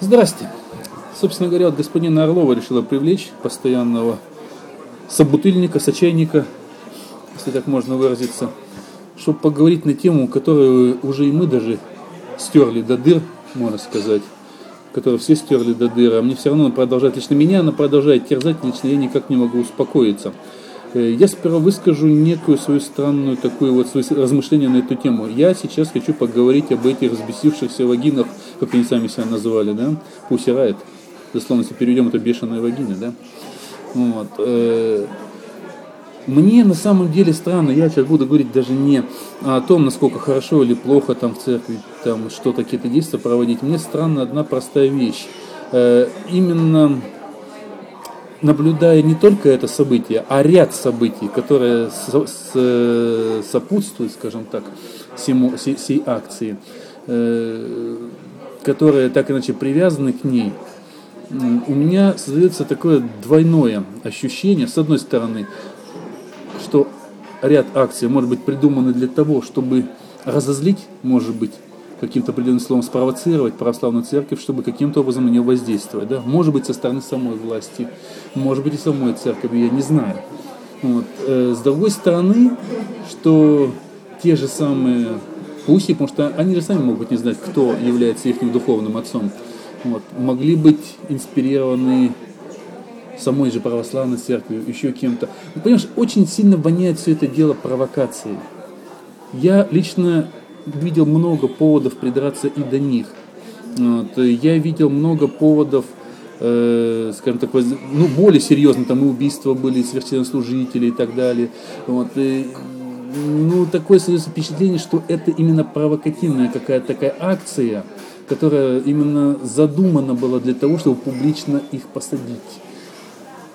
Здрасте. Собственно говоря, вот господина Орлова решила привлечь постоянного собутыльника, сочайника, если так можно выразиться, чтобы поговорить на тему, которую уже и мы даже стерли до дыр, можно сказать, которую все стерли до дыр, а мне все равно продолжать лично меня, она продолжает терзать, лично я никак не могу успокоиться. Э, я сперва выскажу некую свою странную такую вот свои размышления на эту тему. Я сейчас хочу поговорить об этих взбесившихся вагинах, как они сами себя называли, да, Пусирает. Дословно, если переведем, это бешеные вагины, да. Вот. Э, мне на самом деле странно, я сейчас буду говорить даже не о том, насколько хорошо или плохо там в церкви там что-то, какие-то действия проводить. Мне странна одна простая вещь. Э, именно наблюдая не только это событие, а ряд событий, которые сопутствуют, скажем так, всему, всей, акции, э, которые так иначе привязаны к ней, у меня создается такое двойное ощущение. С одной стороны, что ряд акций может быть придуманы для того, чтобы разозлить, может быть, каким-то определенным словом спровоцировать православную церковь, чтобы каким-то образом на нее воздействовать. Да? Может быть, со стороны самой власти, может быть, и самой церкви, я не знаю. Вот. Э, с другой стороны, что те же самые пуси, потому что они же сами могут не знать, кто является их духовным отцом, вот, могли быть инспирированы самой же православной церковью, еще кем-то. Ну, понимаешь, очень сильно воняет все это дело провокацией. Я лично видел много поводов придраться и до них. Вот. Я видел много поводов, э, скажем так, ну, более серьезно, там и убийства были священнослужителей и так далее. Вот. И, ну, такое создается впечатление, что это именно провокативная какая-то такая акция, которая именно задумана была для того, чтобы публично их посадить.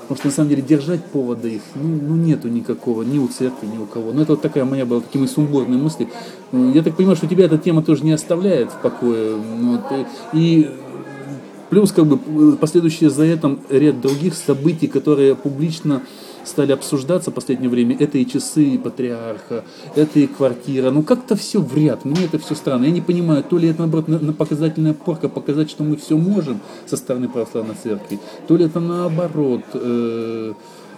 Потому что на самом деле держать повода их, ну, ну нету никакого, ни у церкви, ни у кого. Но это вот такая моя была, такие мои сумбурные мысли. Я так понимаю, что тебя эта тема тоже не оставляет в покое. Вот, и плюс как бы последующие за этим ряд других событий, которые публично стали обсуждаться в последнее время. Это и часы патриарха, это и квартира. Ну как-то все в ряд. Мне это все странно. Я не понимаю, то ли это наоборот на, на показательная порка, показать, что мы все можем со стороны православной церкви, то ли это наоборот. Э,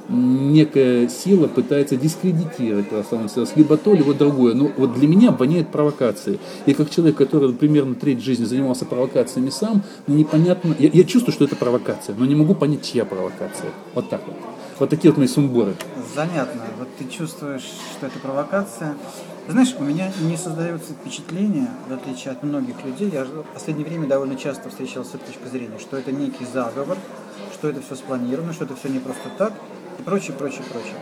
некая сила пытается дискредитировать православную церковь, либо то, либо другое. Но вот для меня воняет провокации. И как человек, который примерно треть жизни занимался провокациями сам, ну, непонятно, я, я чувствую, что это провокация, но не могу понять, чья провокация. Вот так вот. Вот такие вот мои сумбуры. Занятно. Вот ты чувствуешь, что это провокация. Знаешь, у меня не создается впечатление, в отличие от многих людей, я в последнее время довольно часто встречался с точкой зрения, что это некий заговор, что это все спланировано, что это все не просто так, и прочее, прочее, прочее.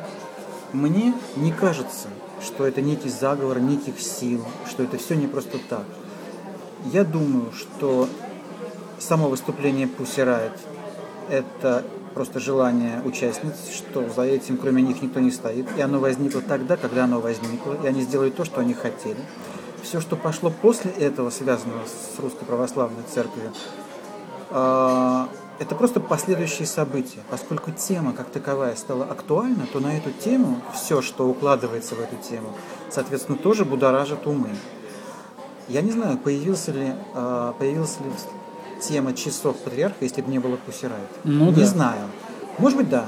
Мне не кажется, что это некий заговор неких сил, что это все не просто так. Я думаю, что само выступление Riot – это просто желание участниц, что за этим кроме них никто не стоит. И оно возникло тогда, когда оно возникло, и они сделали то, что они хотели. Все, что пошло после этого, связанного с Русской Православной Церковью, а, это просто последующие события. Поскольку тема как таковая стала актуальна, то на эту тему, все, что укладывается в эту тему, соответственно, тоже будоражит умы. Я не знаю, появился ли, а, появился ли тема часов патриарха, если бы не было Пусирайт? Ну, не да. знаю. Может быть, да.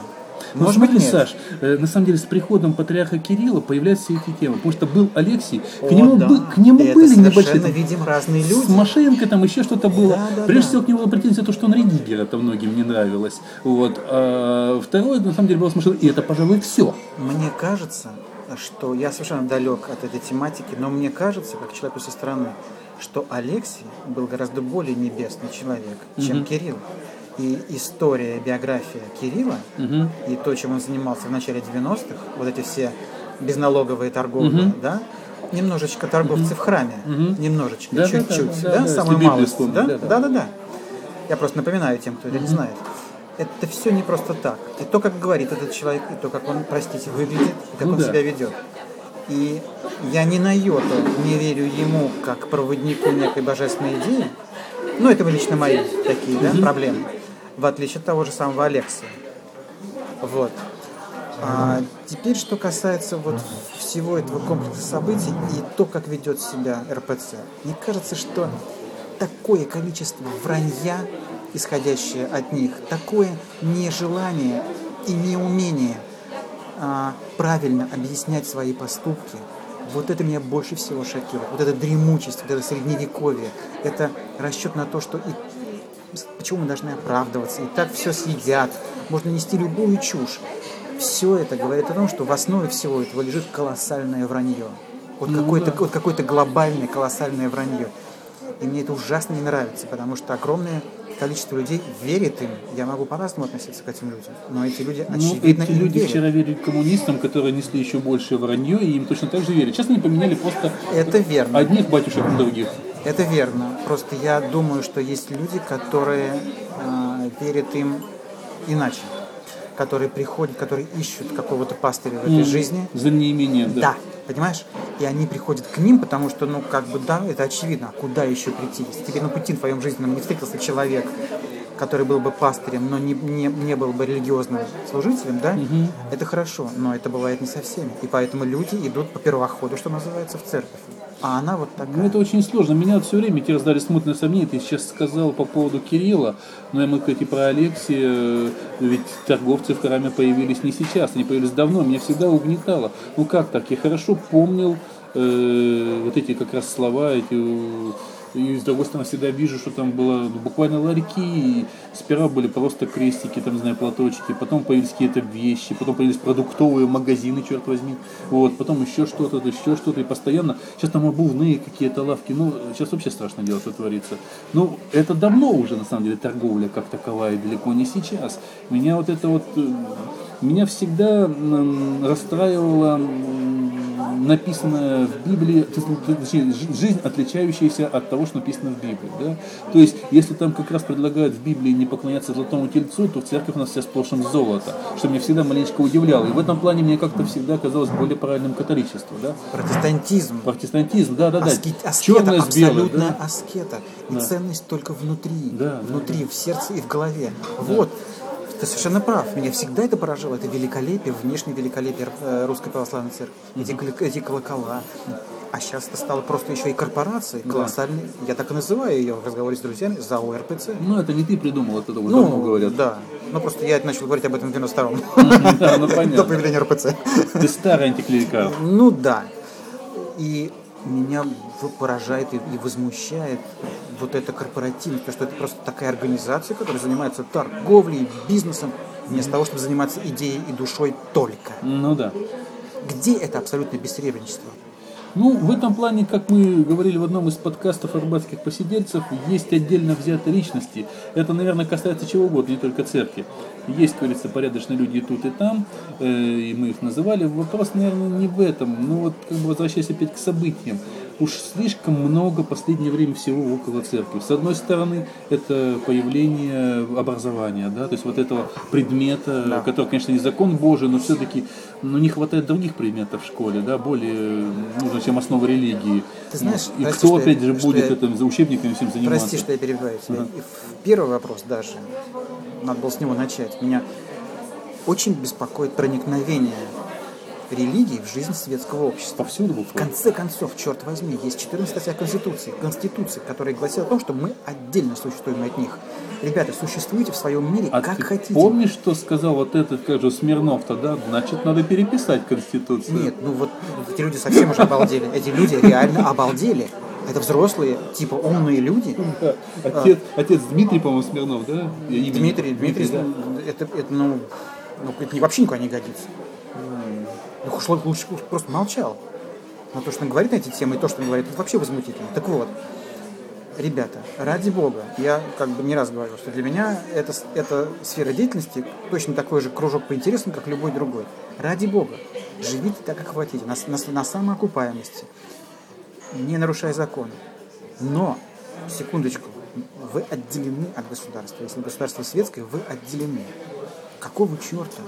Ну, Может быть, нет. Саш, э, на самом деле с приходом патриарха Кирилла появляются эти темы. Потому что был Алексий, О, к нему, да. бы, к нему Это были небольшие... Там, видим разные люди. С Машенко там еще что-то было. Да, да, Прежде да. всего к нему была претензия то, что он редигер, это многим не нравилось. Вот. А второе, на самом деле, было с Машенко. И это, пожалуй, все. Мне кажется, что я совершенно далек от этой тематики, но мне кажется, как человеку со стороны, что Алексей был гораздо более небесный человек, чем Мгм. Кирилл. И история, биография Кирилла Мгм. и то, чем он занимался в начале 90-х, вот эти все безналоговые торговли, Мгм. да, немножечко торговцы в храме, Мгм. немножечко, Да, чуть-чуть, да, да, да, да, самую малость, да? да, да. да, да, да. Я просто напоминаю тем, кто это не знает. Это все не просто так. И то, как говорит этот человек, и то, как он, простите, выглядит, и как Ну он да. себя ведет. И я ни на йоту не верю ему как проводнику некой божественной идеи. Ну, это лично мои такие да, проблемы. В отличие от того же самого Алексия. Вот. А теперь, что касается вот всего этого комплекса событий и то, как ведет себя РПЦ. Мне кажется, что такое количество вранья, исходящее от них, такое нежелание и неумение а, правильно объяснять свои поступки, вот это меня больше всего шокирует. Вот эта дремучесть, вот это средневековье, это расчет на то, что и почему мы должны оправдываться, и так все съедят, можно нести любую чушь. Все это говорит о том, что в основе всего этого лежит колоссальное вранье. Вот Ну какое-то да. вот какое-то глобальное колоссальное вранье. И мне это ужасно не нравится, потому что огромное количество людей верит им. Я могу по-разному относиться к этим людям, но эти люди Ну, очевидно эти им люди верят. вчера верили коммунистам, которые несли еще больше вранье, и им точно так же верят. Сейчас они поменяли просто Это верно. одних батюшек на других. Это верно. Просто я думаю, что есть люди, которые э, верят им иначе, которые приходят, которые ищут какого-то пастыря в этой жизни. За неимением, да. Да, понимаешь? И они приходят к ним, потому что, ну, как бы, да, это очевидно. А куда еще прийти? Если тебе на пути в твоем жизненном не встретился человек, который был бы пастырем, но не, не, не был бы религиозным служителем, да, это хорошо, но это бывает не со всеми. И поэтому люди идут по первоходу, что называется, в церковь. А она вот такая. Ну, это очень сложно. Меня все время раздали смутные сомнения. Ты сейчас сказал по поводу Кирилла, но мы, кстати, про Алексея, ведь торговцы в храме появились не сейчас, они появились давно. Меня всегда угнетало. Ну как так? Я хорошо помнил э, вот эти как раз слова, эти и с другой стороны всегда вижу, что там было буквально ларьки, и сперва были просто крестики, там, не знаю, платочки, потом появились какие-то вещи, потом появились продуктовые магазины, черт возьми, вот, потом еще что-то, еще что-то, и постоянно, сейчас там обувные какие-то лавки, ну, сейчас вообще страшно дело, что творится. Ну, это давно уже, на самом деле, торговля как таковая, далеко не сейчас. Меня вот это вот, э, меня всегда расстраивало м, написанное в Библии, ну, точнее, жи- жизнь, отличающаяся от того, что написано в Библии. Да? То есть, если там как раз предлагают в Библии не поклоняться золотому тельцу, то в церкви у нас вся сплошем золото, что меня всегда маленечко удивляло. И в этом плане мне как-то всегда казалось более правильным католичество. Да? Протестантизм. Протестантизм, да, да, да. Аскет, аскета, Черное с белым, да? аскета. И ценность только внутри. Да, да, внутри, в сердце и в голове. Вот. Ты совершенно прав. Меня всегда это поражало. Это великолепие, внешнее великолепие э, Русской Православной Церкви. Эти, кли- эти колокола. А сейчас это стало просто еще и корпорацией колоссальной. Я так и называю ее в разговоре с друзьями за ОРПЦ. Ну, это не ты придумал, это вот давно говорят. да. Ну, просто я начал говорить об этом в 92-м. Да, ну До появления РПЦ. Ты старый антиклерикал. Ну да. И меня поражает и, и возмущает вот эта корпоративность, то, что это просто такая организация, которая занимается торговлей, бизнесом, вместо того, чтобы заниматься идеей и душой только. Ну да. Где это абсолютное бессребреничество? Ну, в этом плане, как мы говорили в одном из подкастов арбатских посидельцев, есть отдельно взятые личности. Это, наверное, касается чего угодно, не только церкви. Есть, говорится, порядочные люди и тут, и там, э, и мы их называли. Вопрос, наверное, не в этом. Ну вот, как бы возвращаясь опять к событиям. Уж слишком много в последнее время всего около церкви. С одной стороны, это появление образования, да, то есть вот этого предмета, Да. который, конечно, не закон Божий, но все-таки ну, не хватает других предметов в школе, да, более нужно, чем основа религии. Ты знаешь, и прости, кто опять же будет я- этим за учебниками всем заниматься? Прости, что я перебиваю тебя. В- Первый вопрос даже, надо было с него начать. Меня очень беспокоит проникновение религии в жизнь светского общества. Повсюду В буквально. конце концов, черт возьми, есть 14 статья Конституции, Конституции, которая гласит о том, что мы отдельно существуем от них. Ребята, существуйте в своем мире А как хотите. помнишь, что сказал вот этот, как же, Смирнов-то, да? Значит, надо переписать Конституцию. Нет, ну вот эти люди совсем уже обалдели. Эти люди реально обалдели. Это взрослые, типа умные люди. Да. Отец, отец Дмитрий, по-моему, Смирнов, да? Дмитрий, помню. Дмитрий, да. это, это, ну, ну, это не вообще никуда не годится. Лучше, просто молчал. Но то, что он говорит на эти темы, и то, что он говорит, это вообще возмутительно. Так вот, ребята, ради бога, я как бы не раз говорил, что для меня это, эта сфера деятельности точно такой же кружок по интересам, как любой другой. Ради бога, живите так, как хотите, на, на, на самоокупаемости, не нарушая законы. Но, секундочку, вы отделены от государства. Если государство светское, вы отделены. Какого черта?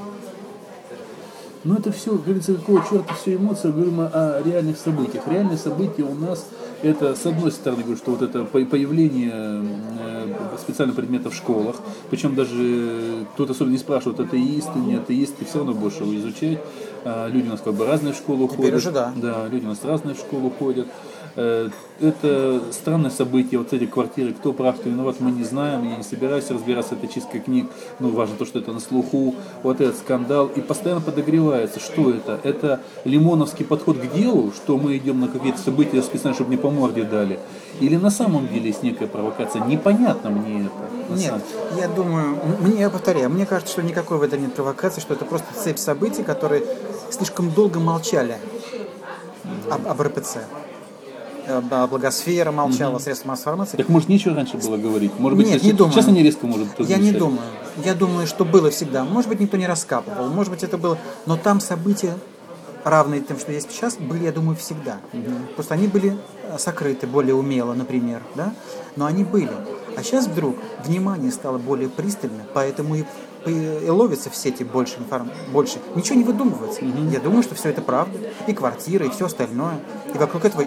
Ну это все, говорится, какого черта все эмоции, говорим мы о реальных событиях. Реальные события у нас, это с одной стороны, говорю, что вот это по- появление э, специальных предметов в школах. Причем даже кто-то особенно не спрашивает, атеисты, не атеисты, все равно больше его изучать. А, люди у нас как бы разные в школу Теперь ходят. уже да. Да, люди у нас разные в школу ходят. Э, Это странное событие, вот эти квартиры, кто прав, кто виноват, мы не знаем, я не собираюсь разбираться, это чистка книг, ну, важно то, что это на слуху, вот этот скандал, и постоянно подогревается, что это? Это лимоновский подход к делу, что мы идем на какие-то события специально, чтобы не по морде дали, или на самом деле есть некая провокация, непонятно мне это. Нет, самом- я думаю, мне, я повторяю, мне кажется, что никакой в этом нет провокации, что это просто цепь событий, которые слишком долго молчали об, об РПЦ. Об- а Благосфера молчала, средства массовой информации. Так может нечего раньше было говорить? Может быть, Нет, сейчас, не думаю. сейчас они резко может Я не думаю. Я думаю, что было всегда. Может быть, никто не раскапывал, может быть, это было... Но там события, равные тем, что есть сейчас, были, я думаю, всегда. Просто они были э, сокрыты более умело, например, да? Но они были. А сейчас вдруг внимание стало более пристальным, поэтому и, и- ловится в сети больше информации, больше. Ничего не выдумывается. Я думаю, что все это правда. И квартиры, и все остальное. И вокруг этого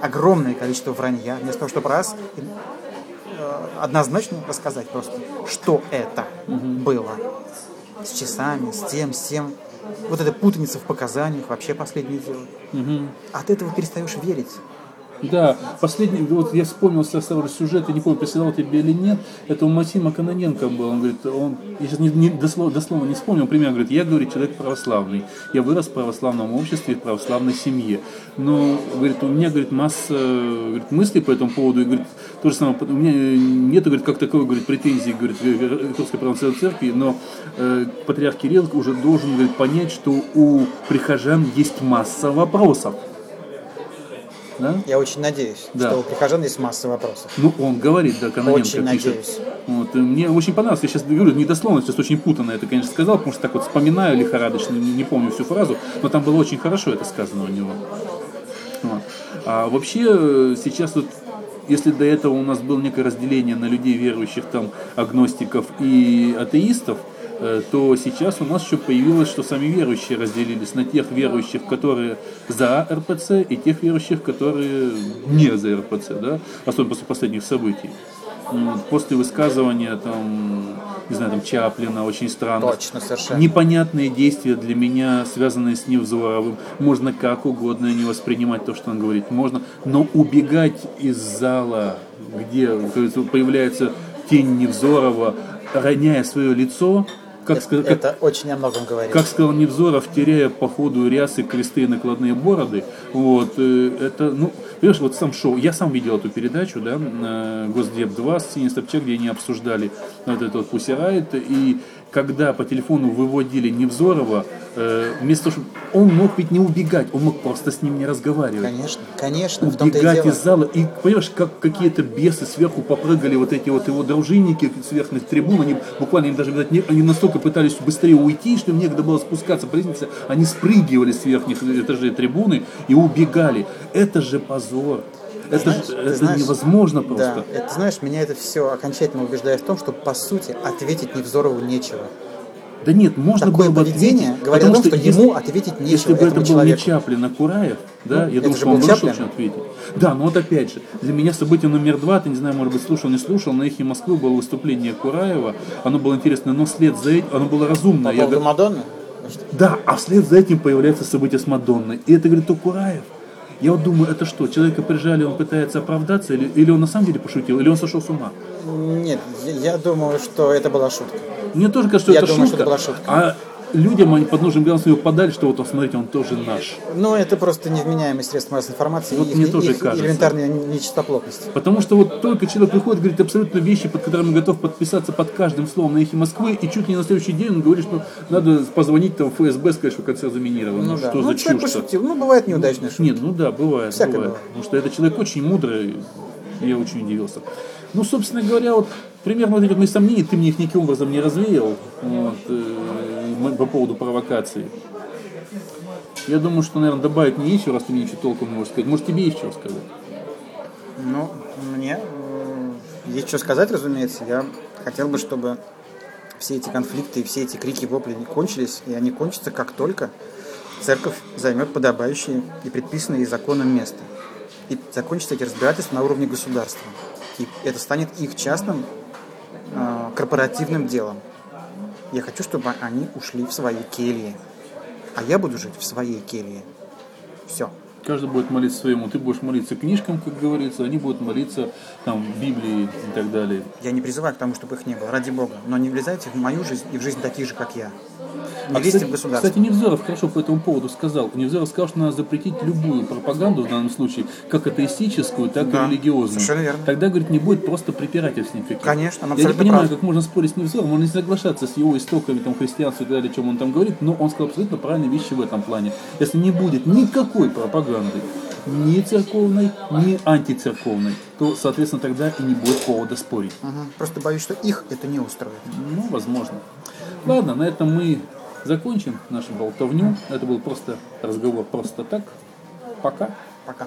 огромное количество вранья. Вместо того, чтобы раз э, однозначно рассказать просто, что это было. С часами, с тем, с тем. Вот эта путаница в показаниях, вообще последнее дело. От этого перестаешь верить. Да, последний, вот я вспомнил сразу сюжет, я не помню, присылал тебе или нет, это у Максима Каноненко был, он говорит, он, я сейчас не, не- дословно, дословно не вспомнил, пример, говорит, я, говорит, человек православный, я вырос в православном обществе, в православной семье, но, говорит, у меня, говорит, масса говорит, мыслей по этому поводу, и, говорит, то же самое, у меня нет, говорит, как таковой, говорит, претензий, говорит, к Русской Православной Церкви, но э, патриарх Кирилл уже должен, говорит, понять, что у прихожан есть масса вопросов. Да? Я очень надеюсь, Да. что у прихожан есть масса вопросов. Ну, он говорит, да, Каноненко Очень пишет. надеюсь. Вот, и мне очень понравилось, я сейчас говорю, не дословно, сейчас очень путанно это, конечно, сказал, потому что так вот вспоминаю лихорадочно, не, не помню всю фразу, но там было очень хорошо это сказано у него. Вот. А вообще э, сейчас вот если до этого у нас было некое разделение на людей верующих, там, агностиков и атеистов, то сейчас у нас еще появилось, что сами верующие разделились на тех верующих, которые за РПЦ, и тех верующих, которые не за РПЦ, да, особенно после последних событий. После высказывания там, не знаю, там Чаплина, очень странно. Точно, совершенно. Непонятные действия для меня, связанные с Невзоровым. Можно как угодно не воспринимать то, что он говорит. Можно, но убегать из зала, где появляется тень Невзорова, роняя свое лицо, как, ска- как- Это очень о многом говорит. как сказал Невзоров, теряя по ходу рясы, кресты и накладные бороды, вот, э, это, ну, понимаешь, вот сам шоу, я сам видел эту передачу, да, Госдеп 2 с Синей Собчак, где они обсуждали вот этот вот Riot, и когда по телефону выводили Невзорова, э, вместо того, чтобы он мог ведь не убегать, он мог просто с ним не разговаривать Конечно, конечно, убегать из зала. И понимаешь, как какие-то бесы сверху попрыгали, вот эти вот его дружинники с верхних трибун, они буквально, им даже, видать, не- они настолько пытались быстрее уйти, что им некогда было спускаться по лестнице, они спрыгивали с верхних этажей трибуны и убегали. Это же позор. Это, Знаешь, это знаешь, невозможно Да, просто. это знаешь, меня это все окончательно убеждает в том, что по сути ответить Невзорову нечего. Да нет, можно Такое было бы поведение ответить, говорит о потому том, что если- ему ответить нечего, Если бы это был человеку. не Чаплин, а Кураев, да, Ну, я думаю, что он Чаплин. чем ответить. Да, но вот опять же, для меня событие номер два, ты не знаю, может быть, слушал, не слушал, на эхе Москвы было выступление Кураева, оно было интересно, но вслед за этим, оно было разумное. По Я поводу говорю, Мадонны? да, а вслед за этим появляется событие с Мадонной. И это, говорит, то Кураев. Я вот думаю, это что, человека прижали, он пытается оправдаться, или, или он на самом деле пошутил, или он сошел с ума? Нет, я- думаю, что это была шутка. Мне тоже кажется, что Я это думаю, шутка, что это была шутка. а людям они под нужным глазом его подали, что вот, смотрите, он тоже наш. Ну, это просто невменяемые средства массовой информации Вот и мне их- тоже их кажется. элементарная нечистоплотность. Потому что вот только человек приходит, говорит абсолютно вещи, под которыми готов подписаться под каждым словом на эхе Москвы, и чуть ли не на следующий день он говорит, что надо позвонить там в ФСБ, сказать, что конце заминировано. Ну, да. Что ну, за чушь пошутил. Ну, бывает неудачные шутки. Нет, ну да, бывает, Всякое бывает. бывает. Потому что этот человек очень мудрый, я очень удивился. Ну, собственно говоря, вот примерно эти вот мои сомнения, ты мне их никаким образом не развеял вот, э, по поводу провокации. Я думаю, что, наверное, добавить не нечего, раз ты мне ничего толком не можешь сказать. Может, тебе есть что сказать? Ну, мне м, есть что сказать, разумеется. Я хотел бы, чтобы все эти конфликты и все эти крики, вопли не кончились, и они кончатся, как только церковь займет подобающее и предписанное ей законом место. И закончатся эти разбирательства на уровне государства. И это станет их частным э, корпоративным делом. Я хочу, чтобы они ушли в свои кельи. А я буду жить в своей келье. Все. Каждый будет молиться своему. Ты будешь молиться книжкам, как говорится, они будут молиться там Библии и так далее. Я не призываю к тому, чтобы их не было, ради Бога. Но не влезайте в мою жизнь и в жизнь таких же, как я. Не А, кстати, в государство. кстати, Невзоров хорошо по этому поводу сказал. Невзоров сказал, что надо запретить любую пропаганду в данном случае, как атеистическую, так Да, и религиозную. совершенно верно. Тогда, говорит, не будет просто препирательств никаких. Конечно, он Я не понимаю, прав. как можно спорить с Невзоровым, можно не соглашаться с его истоками, там, христианства и так далее, о чем он там говорит, но он сказал абсолютно правильные вещи в этом плане. Если не будет никакой пропаганды, ни церковной, ни антицерковной, то, соответственно, тогда и не будет повода спорить. Мгм. Просто боюсь, что их это не устроит. Ну, возможно. Ладно, на этом мы закончим нашу болтовню. Это был просто разговор просто так. Пока. Пока.